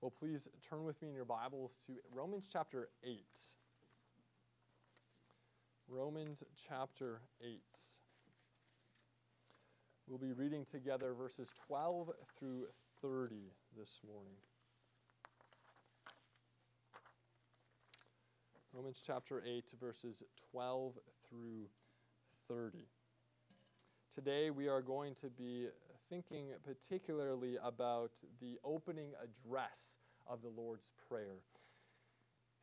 Well, please turn with me in your Bibles to Romans chapter 8. Romans chapter 8. We'll be reading together verses 12 through 30 this morning. Romans chapter 8, verses 12 through 30. Today we are going to be thinking particularly about the opening address of the Lord's Prayer.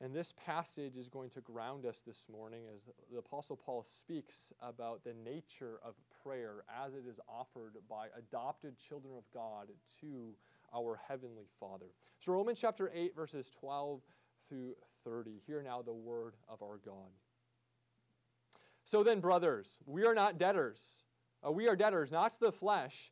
And this passage is going to ground us this morning as the Apostle Paul speaks about the nature of prayer as it is offered by adopted children of God to our Heavenly Father. So, Romans chapter 8, verses 12 through 30. Hear now the word of our God. So then, brothers, we are not debtors. Uh, we are debtors, not to the flesh,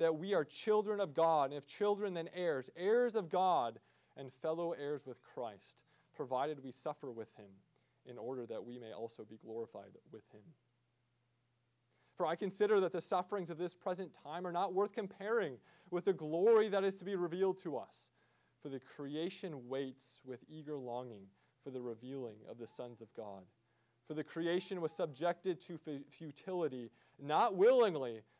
that we are children of God, and if children, then heirs, heirs of God, and fellow heirs with Christ, provided we suffer with Him in order that we may also be glorified with him. For I consider that the sufferings of this present time are not worth comparing with the glory that is to be revealed to us. For the creation waits with eager longing for the revealing of the sons of God. For the creation was subjected to futility, not willingly,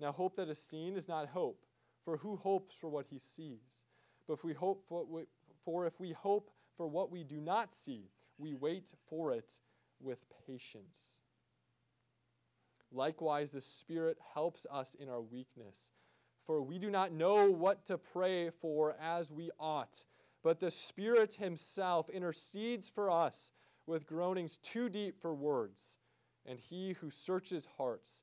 Now, hope that is seen is not hope, for who hopes for what he sees? But if we hope for, for if we hope for what we do not see, we wait for it with patience. Likewise, the Spirit helps us in our weakness. For we do not know what to pray for as we ought, but the Spirit Himself intercedes for us with groanings too deep for words. And He who searches hearts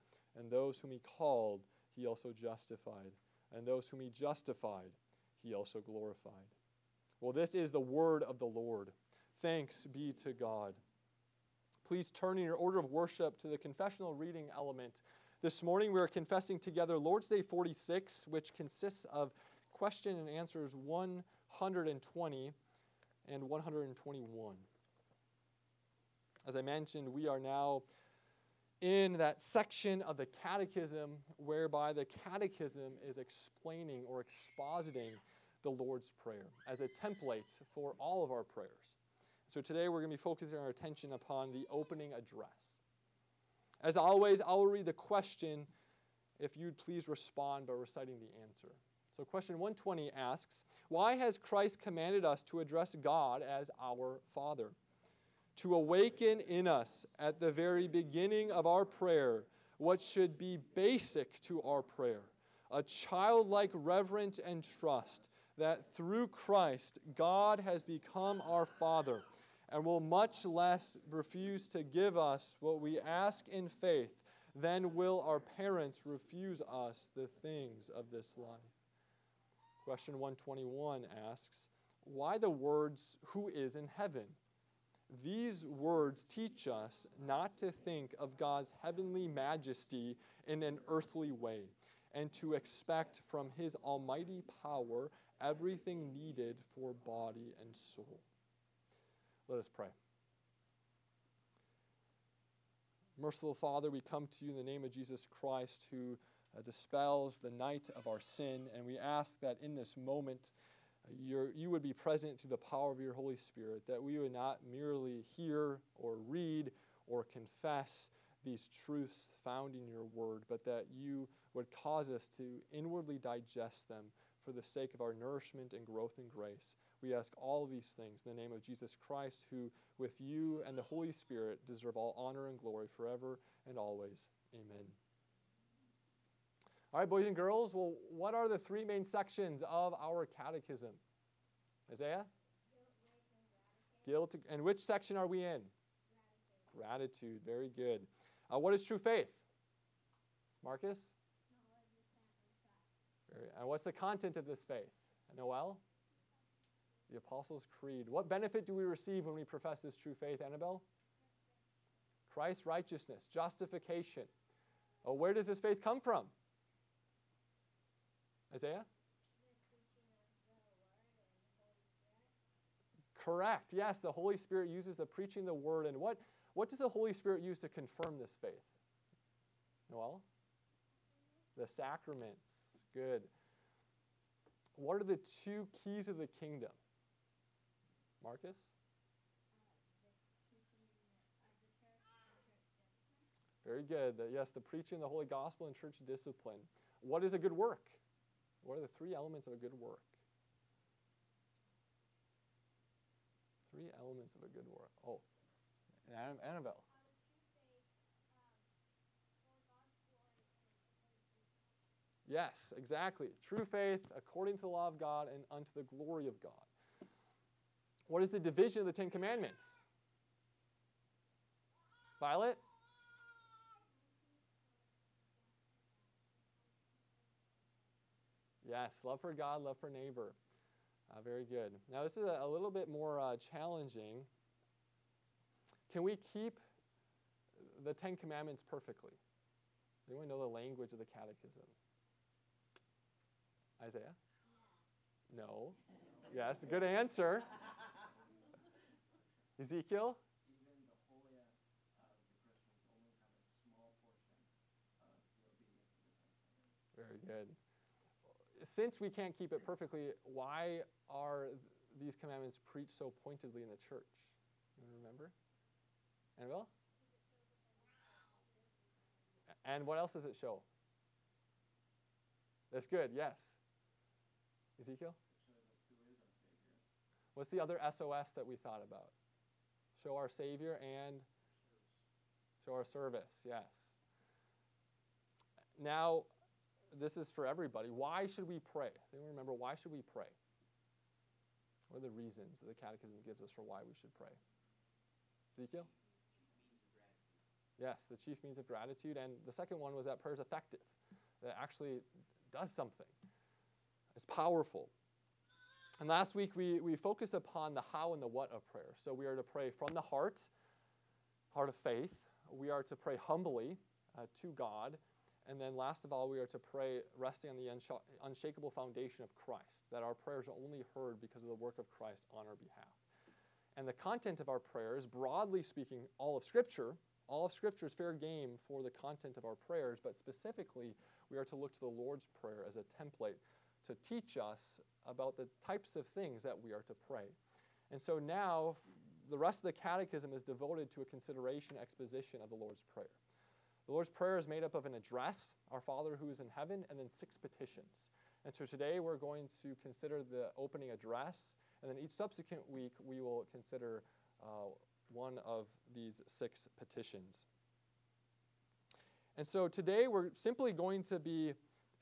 and those whom he called, he also justified, and those whom he justified, he also glorified. Well, this is the word of the Lord. Thanks be to God. Please turn in your order of worship to the confessional reading element. This morning we are confessing together Lord's Day 46, which consists of question and answers 120 and 121. As I mentioned, we are now in that section of the catechism whereby the catechism is explaining or expositing the Lord's Prayer as a template for all of our prayers. So today we're going to be focusing our attention upon the opening address. As always, I will read the question if you'd please respond by reciting the answer. So, question 120 asks Why has Christ commanded us to address God as our Father? To awaken in us at the very beginning of our prayer what should be basic to our prayer a childlike reverence and trust that through Christ God has become our Father and will much less refuse to give us what we ask in faith, than will our parents refuse us the things of this life. Question 121 asks, Why the words, Who is in heaven? These words teach us not to think of God's heavenly majesty in an earthly way, and to expect from His almighty power everything needed for body and soul. Let us pray. Merciful Father, we come to you in the name of Jesus Christ who uh, dispels the night of our sin, and we ask that in this moment uh, you would be present through the power of your Holy Spirit, that we would not merely hear or read or confess these truths found in your word, but that you would cause us to inwardly digest them for the sake of our nourishment and growth in grace. We ask all these things in the name of Jesus Christ, who, with you and the Holy Spirit, deserve all honor and glory forever and always. Amen. All right, boys and girls, well, what are the three main sections of our catechism? Isaiah? Guilt. And which section are we in? Gratitude. Gratitude. Very good. Uh, what is true faith? Marcus? Very, and what's the content of this faith? Noel? The Apostles' Creed. What benefit do we receive when we profess this true faith, Annabelle? Christ's righteousness, justification. Oh, where does this faith come from? Isaiah? Correct. Yes, the Holy Spirit uses the preaching the word. And what, what does the Holy Spirit use to confirm this faith? Noel? The sacraments. Good. What are the two keys of the kingdom? Marcus? Very good. Yes, the preaching of the Holy Gospel and church discipline. What is a good work? What are the three elements of a good work? Three elements of a good work. Oh, and Annabelle. Yes, exactly. True faith according to the law of God and unto the glory of God. What is the division of the Ten Commandments? Violet? Yes, love for God, love for neighbor. Uh, very good. Now, this is a, a little bit more uh, challenging. Can we keep the Ten Commandments perfectly? Anyone know the language of the Catechism? Isaiah? No. Yes, good answer. Ezekiel? Very good. Since we can't keep it perfectly, why are these commandments preached so pointedly in the church? You remember? Annabelle? And what else does it show? That's good, yes. Ezekiel? What's the other SOS that we thought about? Show our Savior and show our service, yes. Now, this is for everybody. Why should we pray? Anyone remember why should we pray? What are the reasons that the Catechism gives us for why we should pray? Ezekiel? Yes, the chief means of gratitude. And the second one was that prayer is effective, that actually does something. It's powerful. And last week we, we focused upon the how and the what of prayer. So we are to pray from the heart, heart of faith. We are to pray humbly uh, to God. And then last of all, we are to pray resting on the unsh- unshakable foundation of Christ, that our prayers are only heard because of the work of Christ on our behalf. And the content of our prayers, broadly speaking, all of Scripture, all of Scripture is fair game for the content of our prayers, but specifically, we are to look to the Lord's Prayer as a template to teach us about the types of things that we are to pray. And so now, the rest of the catechism is devoted to a consideration, exposition of the Lord's Prayer. The Lord's Prayer is made up of an address, Our Father who is in heaven, and then six petitions. And so today we're going to consider the opening address, and then each subsequent week we will consider uh, one of these six petitions. And so today we're simply going to be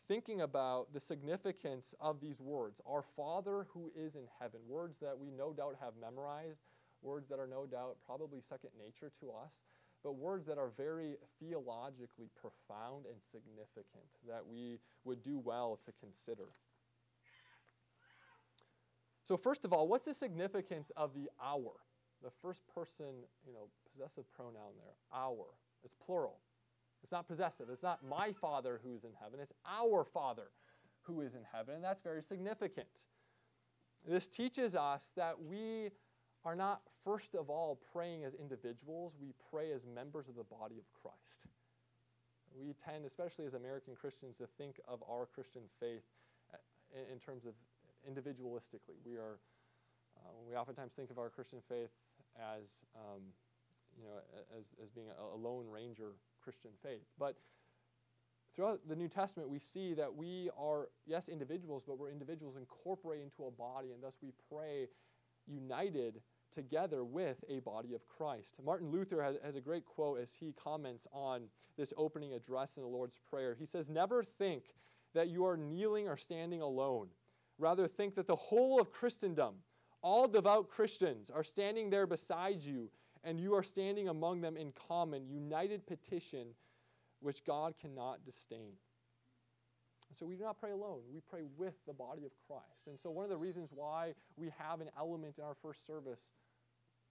thinking about the significance of these words Our Father who is in heaven, words that we no doubt have memorized, words that are no doubt probably second nature to us, but words that are very theologically profound and significant that we would do well to consider. So, first of all, what's the significance of the our? The first person, you know, possessive pronoun there, our. It's plural. It's not possessive. It's not my Father who is in heaven. It's our Father who is in heaven. And that's very significant. This teaches us that we are not, first of all, praying as individuals, we pray as members of the body of Christ. We tend, especially as American Christians, to think of our Christian faith uh, in terms of individualistically. We are, uh, we oftentimes think of our Christian faith as, um, you know, as, as being a, a lone ranger Christian faith. But throughout the New Testament, we see that we are, yes, individuals, but we're individuals incorporated into a body, and thus we pray united together with a body of Christ. Martin Luther has, has, a great quote as he comments on this opening address in the Lord's Prayer. He says, Never think that you are kneeling or standing alone. Rather, think that the whole of Christendom, all devout Christians, are standing there beside you, and you are standing among them in common, united petition which God cannot disdain. And so we do not pray alone. We pray with the body of Christ. And so one of the reasons why we have an element in our first service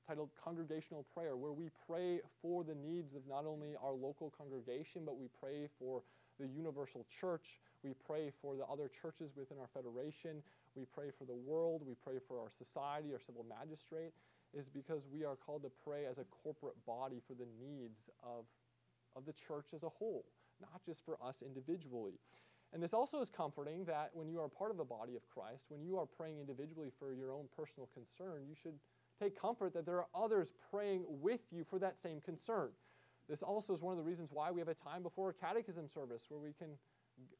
titled Congregational Prayer, where we pray for the needs of not only our local congregation, but we pray for the universal church. We pray for the other churches within our federation. We pray for the world. We pray for our society, our civil magistrate, is because we are called to pray as a corporate body for the needs of of the church as a whole, not just for us individually. And this also is comforting that when you are part of the body of Christ, when you are praying individually for your own personal concern, you should take comfort that there are others praying with you for that same concern. This also is one of the reasons why we have a time before a catechism service where we can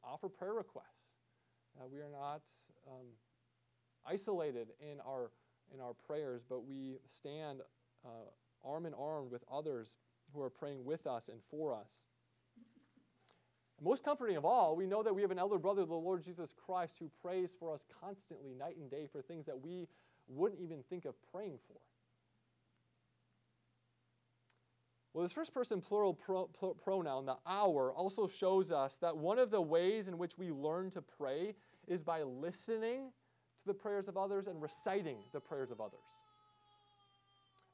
offer prayer requests. Uh, we are not um, isolated in our, in our prayers, but we stand uh, arm in arm with others who are praying with us and for us. Most comforting of all, we know that we have an elder brother, the Lord Jesus Christ, who prays for us constantly, night and day, for things that we wouldn't even think of praying for. Well, this first person plural pro, pro, pronoun, the our, also shows us that one of the ways in which we learn to pray is by listening to the prayers of others and reciting the prayers of others.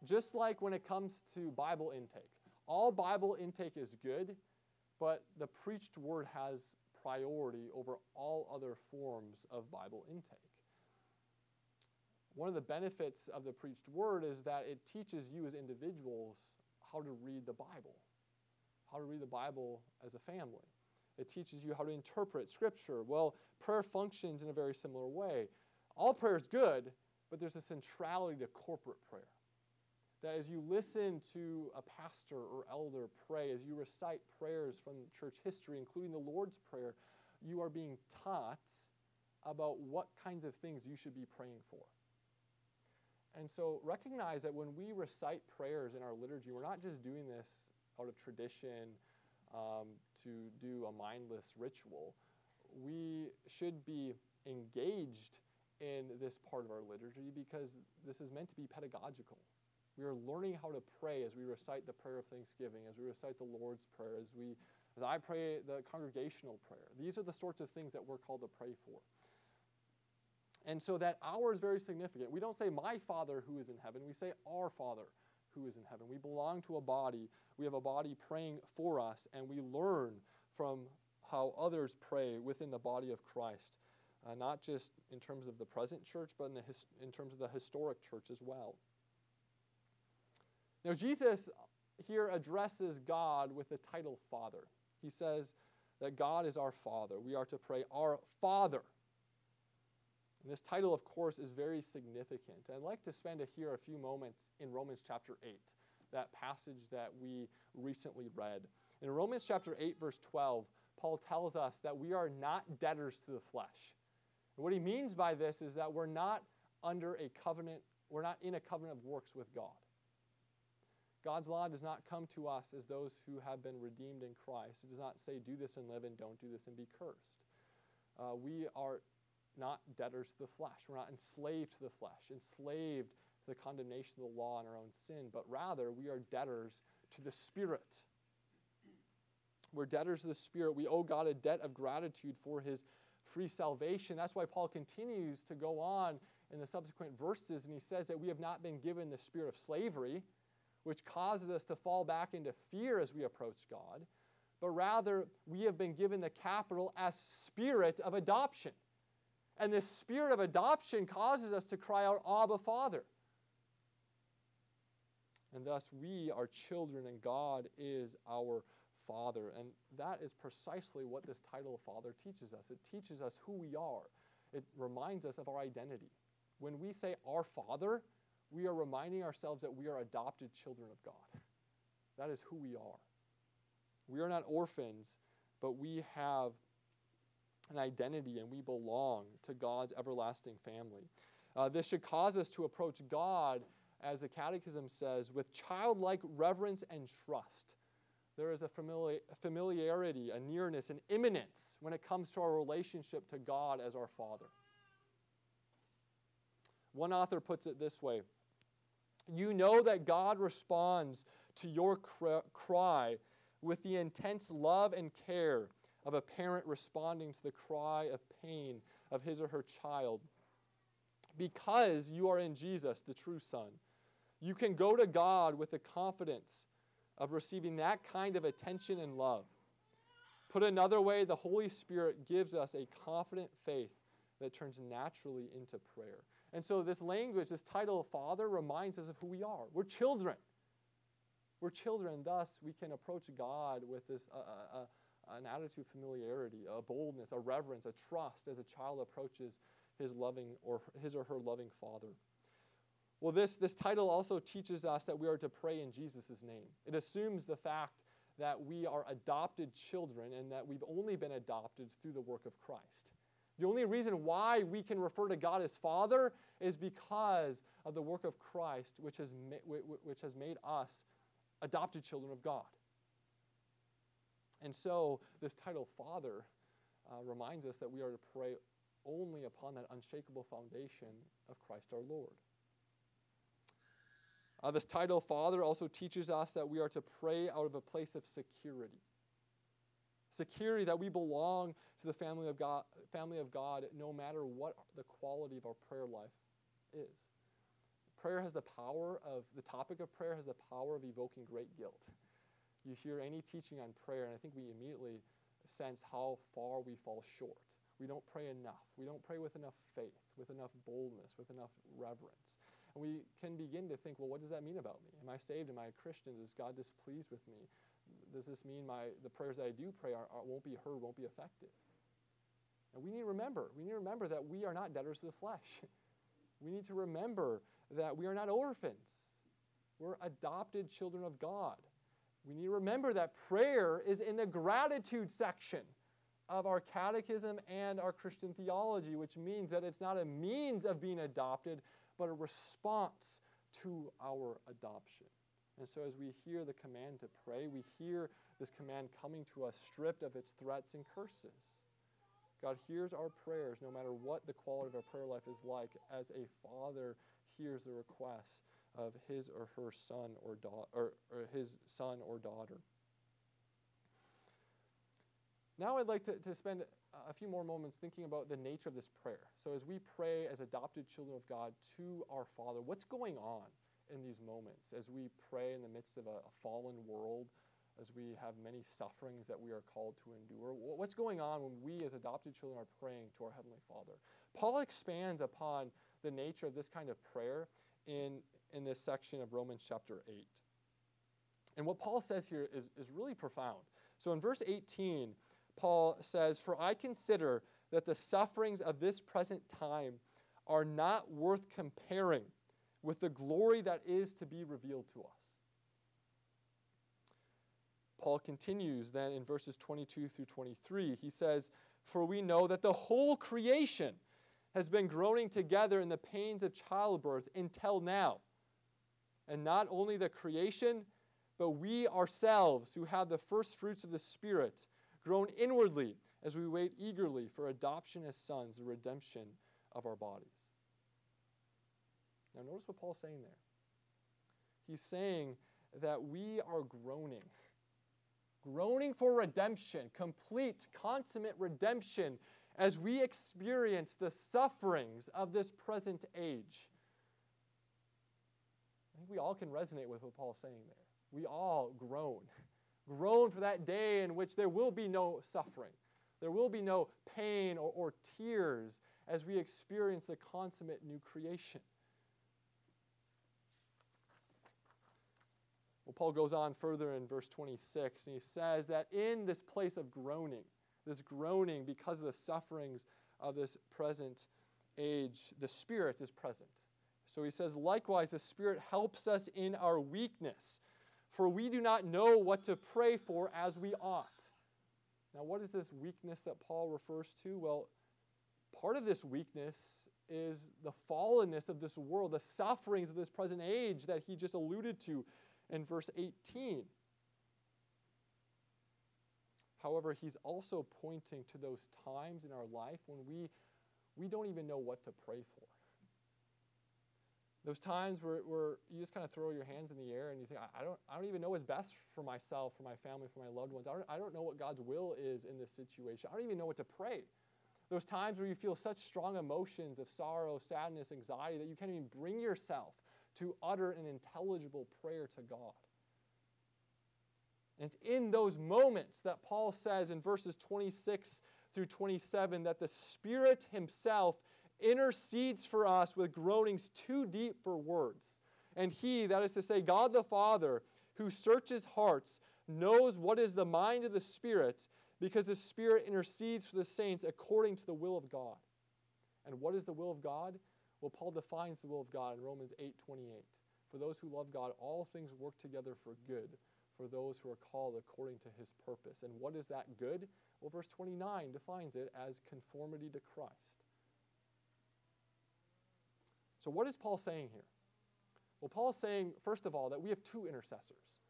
Just like when it comes to Bible intake, all Bible intake is good, but the preached word has priority over all other forms of Bible intake. One of the benefits of the preached word is that it teaches you as individuals how to read the Bible, how to read the Bible as a family. It teaches you how to interpret Scripture. Well, prayer functions in a very similar way. All prayer is good, but there's a centrality to corporate prayer that as you listen to a pastor or elder pray, as you recite prayers from church history, including the Lord's Prayer, you are being taught about what kinds of things you should be praying for. And so recognize that when we recite prayers in our liturgy, we're not just doing this out of tradition um, to do a mindless ritual. We should be engaged in this part of our liturgy because this is meant to be pedagogical. We are learning how to pray as we recite the prayer of thanksgiving, as we recite the Lord's Prayer, as, we, as I pray the congregational prayer. These are the sorts of things that we're called to pray for. And so that our is very significant. We don't say, My Father who is in heaven. We say, Our Father who is in heaven. We belong to a body. We have a body praying for us, and we learn from how others pray within the body of Christ, uh, not just in terms of the present church, but in, the his, in terms of the historic church as well. Now, Jesus here addresses God with the title Father. He says that God is our Father. We are to pray, Our Father. And this title, of course, is very significant. I'd like to spend a, here a few moments in Romans chapter 8, that passage that we recently read. In Romans chapter 8, verse 12, Paul tells us that we are not debtors to the flesh. And what he means by this is that we're not under a covenant, we're not in a covenant of works with God. God's law does not come to us as those who have been redeemed in Christ. It does not say, do this and live, and don't do this and be cursed. Uh, we are not debtors to the flesh. We're not enslaved to the flesh, enslaved to the condemnation of the law and our own sin, but rather we are debtors to the Spirit. We're debtors to the Spirit. We owe God a debt of gratitude for his free salvation. That's why Paul continues to go on in the subsequent verses, and he says that we have not been given the spirit of slavery which causes us to fall back into fear as we approach God, but rather we have been given the capital as spirit of adoption. And this spirit of adoption causes us to cry out, Abba, Father. And thus we are children, and God is our Father. And that is precisely what this title of Father teaches us. It teaches us who we are, it reminds us of our identity. When we say our Father, we are reminding ourselves that we are adopted children of God. That is who we are. We are not orphans, but we have an identity and we belong to God's everlasting family. Uh, this should cause us to approach God, as the Catechism says, with childlike reverence and trust. There is a famili- familiarity, a nearness, an immanence when it comes to our relationship to God as our Father. One author puts it this way You know that God responds to your cry with the intense love and care of a parent responding to the cry of pain of his or her child. Because you are in Jesus, the true Son, you can go to God with the confidence of receiving that kind of attention and love. Put another way, the Holy Spirit gives us a confident faith that turns naturally into prayer. And so, this language, this title of Father, reminds us of who we are. We're children. We're children, thus, we can approach God with this. Uh, uh, uh an attitude of familiarity, a boldness, a reverence, a trust as a child approaches his loving or his or her loving father. Well, this, this title also teaches us that we are to pray in Jesus' name. It assumes the fact that we are adopted children and that we've only been adopted through the work of Christ. The only reason why we can refer to God as Father is because of the work of Christ, which has, ma- which has made us adopted children of God. And so, this title, Father, uh, reminds us that we are to pray only upon that unshakable foundation of Christ our Lord. Uh, this title, Father, also teaches us that we are to pray out of a place of security. Security that we belong to the family of God, family of God no matter what the quality of our prayer life is. Prayer has the power of, the topic of prayer has the power of evoking great guilt you hear any teaching on prayer, and I think we immediately sense how far we fall short. We don't pray enough. We don't pray with enough faith, with enough boldness, with enough reverence. And we can begin to think, well, what does that mean about me? Am I saved? Am I a Christian? Is God displeased with me? Does this mean my, the prayers that I do pray are, are, won't be heard, won't be effective? And we need to remember, we need to remember that we are not debtors to the flesh. we need to remember that we are not orphans. We're adopted children of God we need to remember that prayer is in the gratitude section of our catechism and our Christian theology, which means that it's not a means of being adopted, but a response to our adoption. And so, as we hear the command to pray, we hear this command coming to us stripped of its threats and curses. God hears our prayers no matter what the quality of our prayer life is like, as a father hears the requests of his or her son or, da- or, or his son or daughter. Now I'd like to, to spend a few more moments thinking about the nature of this prayer. So as we pray as adopted children of God to our Father, what's going on in these moments as we pray in the midst of a, a fallen world, as we have many sufferings that we are called to endure? What's going on when we as adopted children are praying to our Heavenly Father? Paul expands upon the nature of this kind of prayer in in this section of Romans chapter 8. And what Paul says here is, is really profound. So in verse 18, Paul says, For I consider that the sufferings of this present time are not worth comparing with the glory that is to be revealed to us. Paul continues then in verses 22 through 23. He says, For we know that the whole creation has been groaning together in the pains of childbirth until now. And not only the creation, but we ourselves who have the first fruits of the Spirit groan inwardly as we wait eagerly for adoption as sons, the redemption of our bodies. Now, notice what Paul's saying there. He's saying that we are groaning, groaning for redemption, complete, consummate redemption, as we experience the sufferings of this present age I think we all can resonate with what Paul's saying there. We all groan. groan for that day in which there will be no suffering. There will be no pain or, or tears as we experience the consummate new creation. Paul goes on further in verse 26, and he says that in this place of groaning, this groaning because of the sufferings of this present age, the Spirit is present. So he says, likewise, the Spirit helps us in our weakness, for we do not know what to pray for as we ought. Now, what is this weakness that Paul refers to? Well, part of this weakness is the fallenness of this world, the sufferings of this present age that he just alluded to in verse 18. However, he's also pointing to those times in our life when we, we don't even know what to pray for. Those times where, where you just kind of throw your hands in the air and you think, I, I, don't, I don't even know what's best for myself, for my family, for my loved ones. I don't, I don't know what God's will is in this situation. I don't even know what to pray. Those times where you feel such strong emotions of sorrow, sadness, anxiety that you can't even bring yourself to utter an intelligible prayer to God. And it's in those moments that Paul says in verses 26 through 27 that the Spirit Himself intercedes for us with groanings too deep for words. And He, that is to say, God the Father, who searches hearts, knows what is the mind of the Spirit because the Spirit intercedes for the saints according to the will of God. And what is the will of God? Well, Paul defines the will of God in Romans 8:28. For those who love God, all things work together for good for those who are called according to his purpose. And what is that good? Well, verse 29 defines it as conformity to Christ. So, what is Paul saying here? Well, Paul is saying, first of all, that we have two intercessors.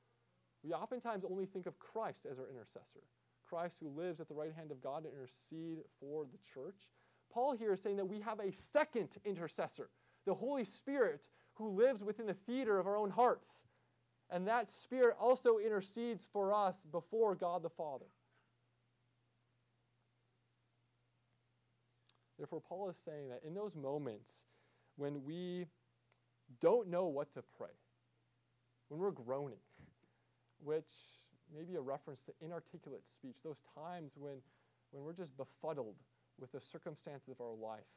We oftentimes only think of Christ as our intercessor Christ who lives at the right hand of God to intercede for the church. Paul here is saying that we have a second intercessor, the Holy Spirit, who lives within the theater of our own hearts. And that Spirit also intercedes for us before God the Father. Therefore, Paul is saying that in those moments when we don't know what to pray, when we're groaning, which may be a reference to inarticulate speech, those times when, when we're just befuddled with the circumstances of our life.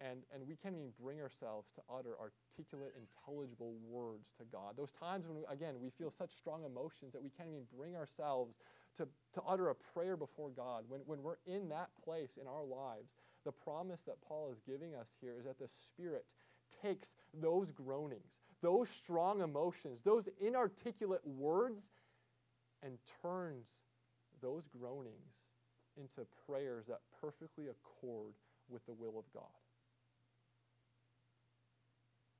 And, and we can't even bring ourselves to utter articulate, intelligible words to God. Those times when, again, we feel such strong emotions that we can't even bring ourselves to, to utter a prayer before God. When, when we're in that place in our lives, the promise that Paul is giving us here is that the Spirit takes those groanings, those strong emotions, those inarticulate words, and turns those groanings into prayers that perfectly accord with the will of God.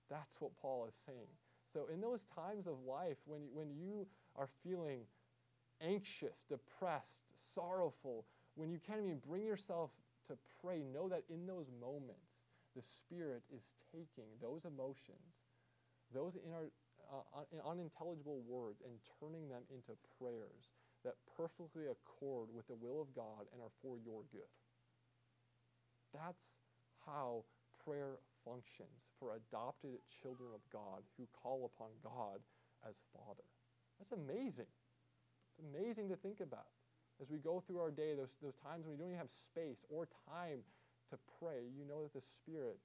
That's what Paul is saying. So, in those times of life when, when you are feeling anxious, depressed, sorrowful, when you can't even bring yourself to pray, know that in those moments, the Spirit is taking those emotions, those in our, uh, unintelligible words, and turning them into prayers that perfectly accord with the will of God and are for your good. That's how prayer functions for adopted children of God who call upon God as Father. That's amazing. It's amazing to think about. As we go through our day, those, those times when we don't even have space or time to pray, you know that the Spirit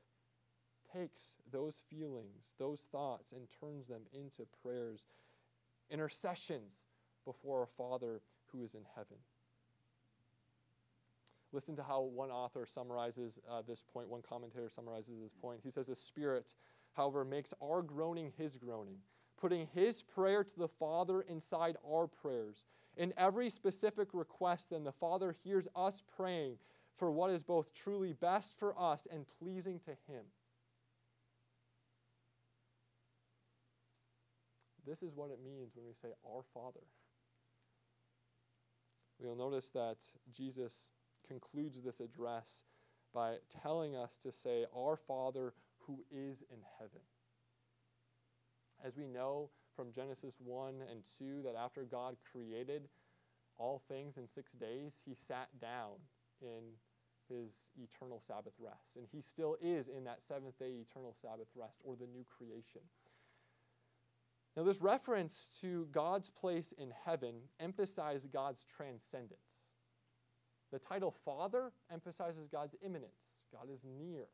takes those feelings, those thoughts, and turns them into prayers, intercessions before our Father who is in heaven. Listen to how one author summarizes uh, this point, one commentator summarizes this point. He says, The Spirit, however, makes our groaning his groaning, putting his prayer to the Father inside our prayers. In every specific request, then, the Father hears us praying for what is both truly best for us and pleasing to him. This is what it means when we say, Our Father. We'll notice that Jesus concludes this address by telling us to say, Our Father who is in heaven. As we know from Genesis 1 and 2, that after God created all things in six days, he sat down in his eternal Sabbath rest. And he still is in that seventh day eternal Sabbath rest or the new creation. Now, this reference to God's place in heaven emphasizes God's transcendence. The title Father emphasizes God's immanence. God is near.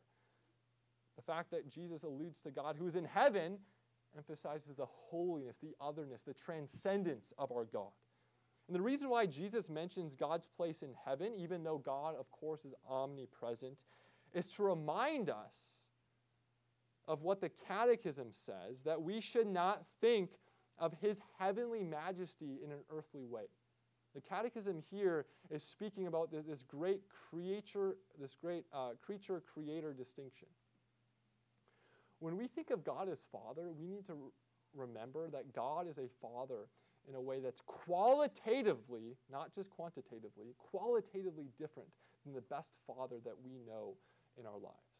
The fact that Jesus alludes to God who is in heaven emphasizes the holiness, the otherness, the transcendence of our God. And the reason why Jesus mentions God's place in heaven, even though God, of course, is omnipresent, is to remind us of what the Catechism says that we should not think of his heavenly majesty in an earthly way. The Catechism here is speaking about this, this great creature, this great uh, creature creator distinction. When we think of God as Father, we need to remember that God is a Father in a way that's qualitatively, not just quantitatively, qualitatively different than the best Father that we know in our lives.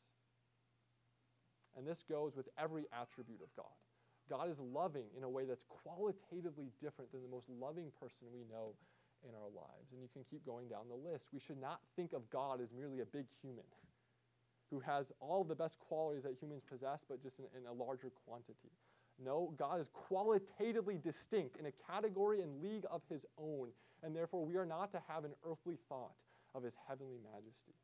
And this goes with every attribute of God. God is loving in a way that's qualitatively different than the most loving person we know in our lives. And you can keep going down the list. We should not think of God as merely a big human who has all the best qualities that humans possess, but just in, in a larger quantity. No, God is qualitatively distinct in a category and league of his own, and therefore we are not to have an earthly thought of his heavenly majesty.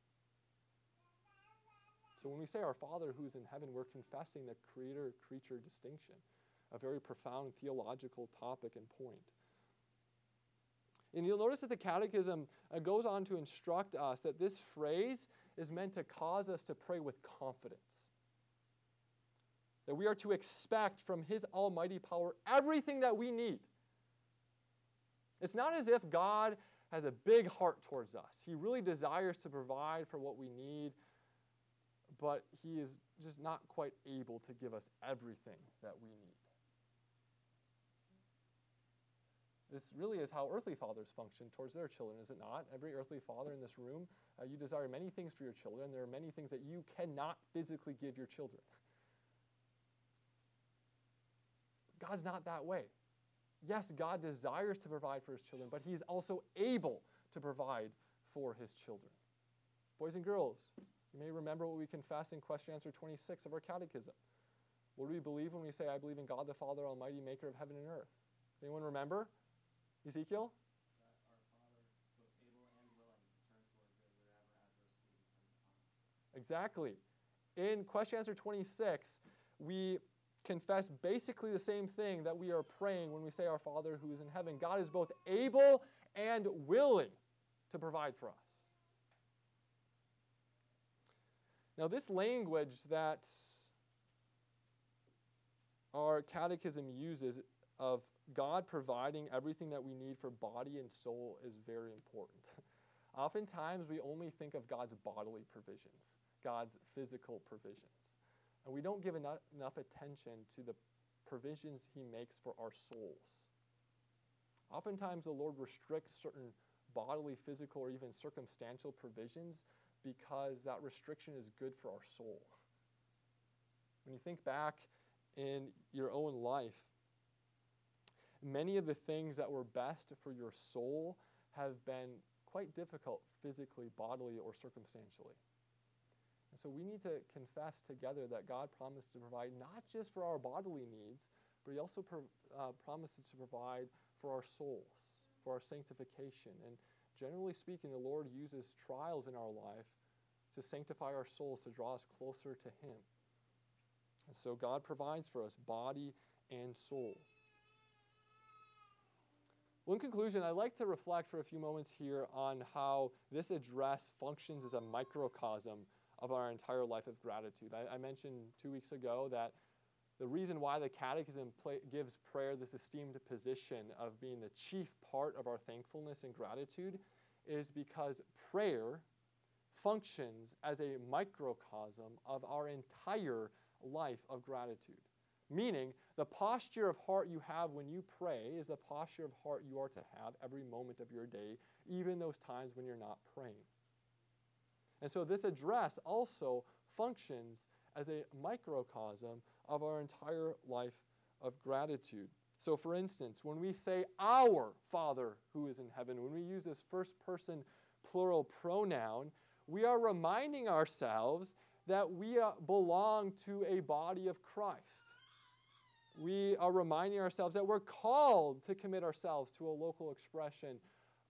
So when we say our Father who's in heaven, we're confessing the creator creature distinction, a very profound theological topic and point. And you'll notice that the Catechism uh, goes on to instruct us that this phrase is meant to cause us to pray with confidence. That we are to expect from His almighty power everything that we need. It's not as if God has a big heart towards us. He really desires to provide for what we need, but He is just not quite able to give us everything that we need. This really is how earthly fathers function towards their children, is it not? Every earthly father in this room, uh, you desire many things for your children. There are many things that you cannot physically give your children. God's not that way. Yes, God desires to provide for his children, but he is also able to provide for his children. Boys and girls, you may remember what we confess in question answer 26 of our catechism. What do we believe when we say, I believe in God the Father Almighty, maker of heaven and earth? Anyone remember? Ezekiel? Exactly. In question answer 26, we confess basically the same thing that we are praying when we say, Our Father who is in heaven. God is both able and willing to provide for us. Now, this language that our catechism uses of God providing everything that we need for body and soul is very important. Oftentimes, we only think of God's bodily provisions, God's physical provisions. And we don't give enough, enough attention to the provisions He makes for our souls. Oftentimes, the Lord restricts certain bodily, physical, or even circumstantial provisions because that restriction is good for our soul. When you think back in your own life, many of the things that were best for your soul have been quite difficult physically, bodily, or circumstantially. And so we need to confess together that God promised to provide not just for our bodily needs, but He also pro- uh, promises to provide for our souls, for our sanctification. And generally speaking, the Lord uses trials in our life to sanctify our souls, to draw us closer to Him. And so God provides for us body and soul. Well, in conclusion, I'd like to reflect for a few moments here on how this address functions as a microcosm of our entire life of gratitude. I, I mentioned two weeks ago that the reason why the Catechism gives prayer this esteemed position of being the chief part of our thankfulness and gratitude is because prayer functions as a microcosm of our entire life of gratitude. Meaning, the posture of heart you have when you pray is the posture of heart you are to have every moment of your day, even those times when you're not praying. And so, this address also functions as a microcosm of our entire life of gratitude. So, for instance, when we say our Father who is in heaven, when we use this first person plural pronoun, we are reminding ourselves that we uh, belong to a body of Christ we are reminding ourselves that we're called to commit ourselves to a local expression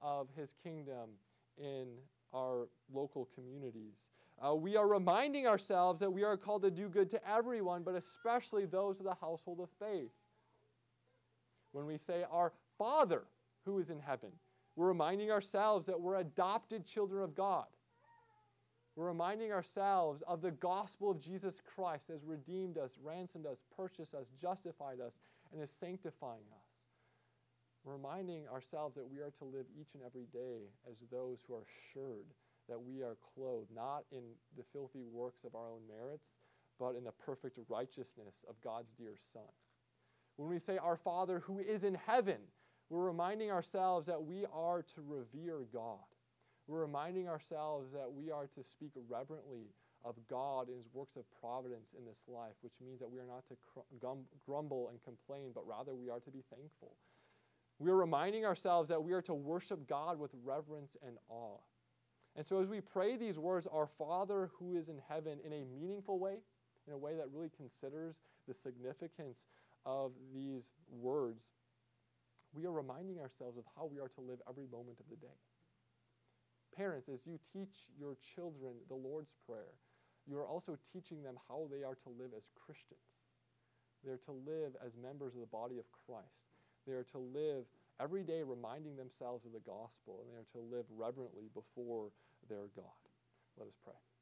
of his kingdom in our local communities. Uh, we are reminding ourselves that we are called to do good to everyone, but especially those of the household of faith. When we say, Our Father who is in heaven, we're reminding ourselves that we're adopted children of God. We're reminding ourselves of the gospel of Jesus Christ that has redeemed us, ransomed us, purchased us, justified us, and is sanctifying us. We're reminding ourselves that we are to live each and every day as those who are assured that we are clothed not in the filthy works of our own merits, but in the perfect righteousness of God's dear Son. When we say, Our Father who is in heaven, we're reminding ourselves that we are to revere God. We're reminding ourselves that we are to speak reverently of God and His works of providence in this life, which means that we are not to grumble and complain, but rather we are to be thankful. We are reminding ourselves that we are to worship God with reverence and awe. And so, as we pray these words, Our Father who is in heaven, in a meaningful way, in a way that really considers the significance of these words, we are reminding ourselves of how we are to live every moment of the day. Parents, as you teach your children the Lord's Prayer, you are also teaching them how they are to live as Christians. They're to live as members of the body of Christ. They are to live every day reminding themselves of the gospel, and they are to live reverently before their God. Let us pray.